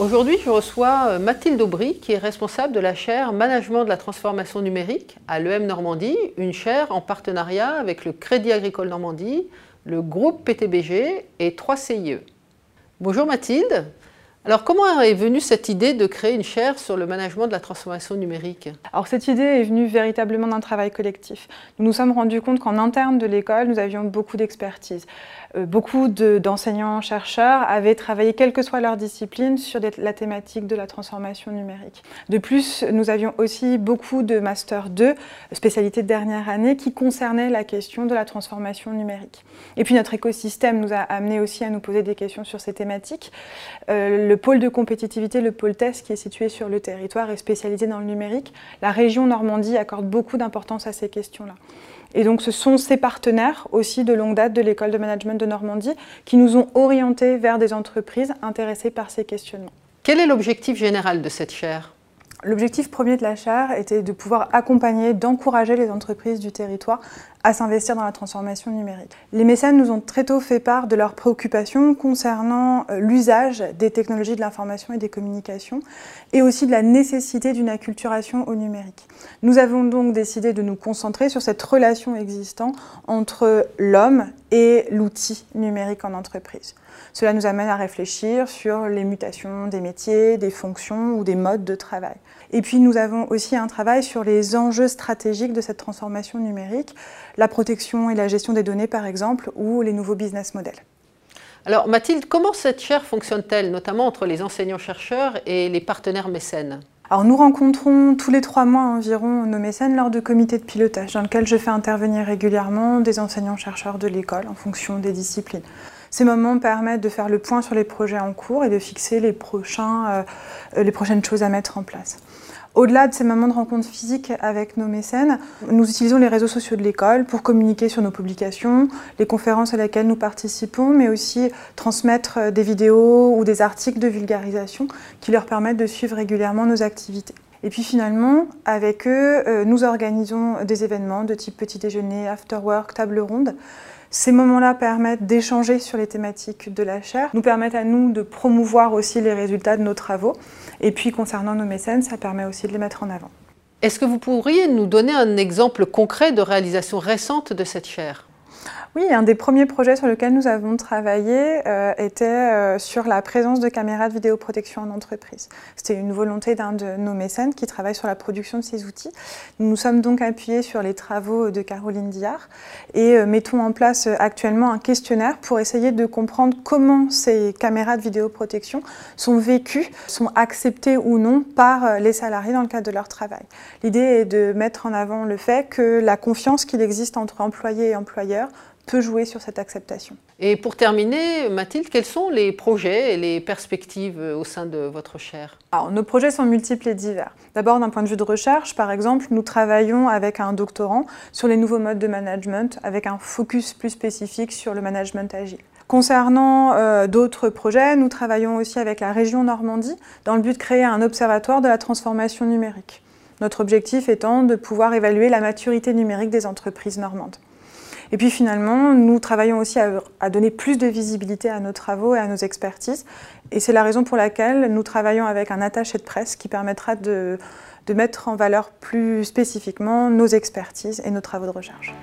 Aujourd'hui, je reçois euh, Mathilde Aubry, qui est responsable de la chaire Management de la transformation numérique à l'EM Normandie, une chaire en partenariat avec le Crédit Agricole Normandie, le groupe PTBG et 3 CIE. Bonjour Mathilde. Alors comment est venue cette idée de créer une chaire sur le management de la transformation numérique? Alors cette idée est venue véritablement d'un travail collectif. Nous nous sommes rendus compte qu'en interne de l'école, nous avions beaucoup d'expertise. Euh, beaucoup d'enseignants-chercheurs avaient travaillé, quelle que soit leur discipline, sur la thématique de la transformation numérique. De plus, nous avions aussi beaucoup de Master 2, spécialité de dernière année, qui concernaient la question de la transformation numérique. Et puis notre écosystème nous a amené aussi à nous poser des questions sur ces thématiques. Euh, pôle de compétitivité, le pôle TEST, qui est situé sur le territoire, est spécialisé dans le numérique. La région Normandie accorde beaucoup d'importance à ces questions-là. Et donc ce sont ces partenaires aussi de longue date de l'école de management de Normandie qui nous ont orientés vers des entreprises intéressées par ces questionnements. Quel est l'objectif général de cette chaire? L'objectif premier de la chaire était de pouvoir accompagner, d'encourager les entreprises du territoire à s'investir dans la transformation numérique. Les mécènes nous ont très tôt fait part de leurs préoccupations concernant euh, l'usage des technologies de l'information et des communications et aussi de la nécessité d'une acculturation au numérique. Nous avons donc décidé de nous concentrer sur cette relation existante entre l'homme et l'outil numérique en entreprise. Cela nous amène à réfléchir sur les mutations des métiers, des fonctions ou des modes de travail. Et puis nous avons aussi un travail sur les enjeux stratégiques de cette transformation numérique, la protection et la gestion des données par exemple, ou les nouveaux business models. Alors Mathilde, comment cette chaire fonctionne-t-elle, notamment entre les enseignants-chercheurs et les partenaires mécènes? Alors nous rencontrons tous les trois mois environ nos mécènes lors de comités de pilotage dans lesquels je fais intervenir régulièrement des enseignants-chercheurs de l'école en fonction des disciplines. Ces moments permettent de faire le point sur les projets en cours et de fixer euh, les prochaines choses à mettre en place. Au-delà de ces moments de rencontre physique avec nos mécènes, nous utilisons les réseaux sociaux de l'école pour communiquer sur nos publications, les conférences à laquelle nous participons, mais aussi transmettre euh, des vidéos ou des articles de vulgarisation qui leur permettent de suivre régulièrement nos activités. Et puis finalement, avec eux, euh, nous organisons des événements de type petit déjeuner, after work, table ronde, ces moments-là permettent d'échanger sur les thématiques de la chaire, nous permettent à nous de promouvoir aussi les résultats de nos travaux. Et puis concernant nos mécènes, ça permet aussi de les mettre en avant. Est-ce que vous pourriez nous donner un exemple concret de réalisation récente de cette chaire? Oui, un des premiers projets sur lesquels nous avons travaillé euh, était euh, sur la présence de caméras de vidéoprotection en entreprise. C'était une volonté d'un de nos mécènes qui travaille sur la production de ces outils. Nous nous sommes donc appuyés sur les travaux de Caroline Diard et euh, mettons en place actuellement un questionnaire pour essayer de comprendre comment ces caméras de vidéoprotection sont vécues, sont acceptées ou non par les salariés dans le cadre de leur travail. L'idée est de mettre en avant le fait que la confiance qu'il existe entre employés et employeurs peut jouer sur cette acceptation. Et pour terminer, Mathilde, quels sont les projets et les perspectives au sein de votre chaire? Alors, Nos projets sont multiples et divers. D'abord, d'un point de vue de recherche, par exemple, nous travaillons avec un doctorant sur les nouveaux modes de management, avec un focus plus spécifique sur le management agile. Concernant euh, d'autres projets, nous travaillons aussi avec la région Normandie dans le but de créer un observatoire de la transformation numérique. Notre objectif étant de pouvoir évaluer la maturité numérique des entreprises normandes. Et puis finalement, nous travaillons aussi à, donner plus de visibilité à nos travaux et à nos expertises. Et c'est la raison pour laquelle nous travaillons avec un attaché de presse qui permettra de, mettre en valeur plus spécifiquement nos expertises et nos travaux de recherche.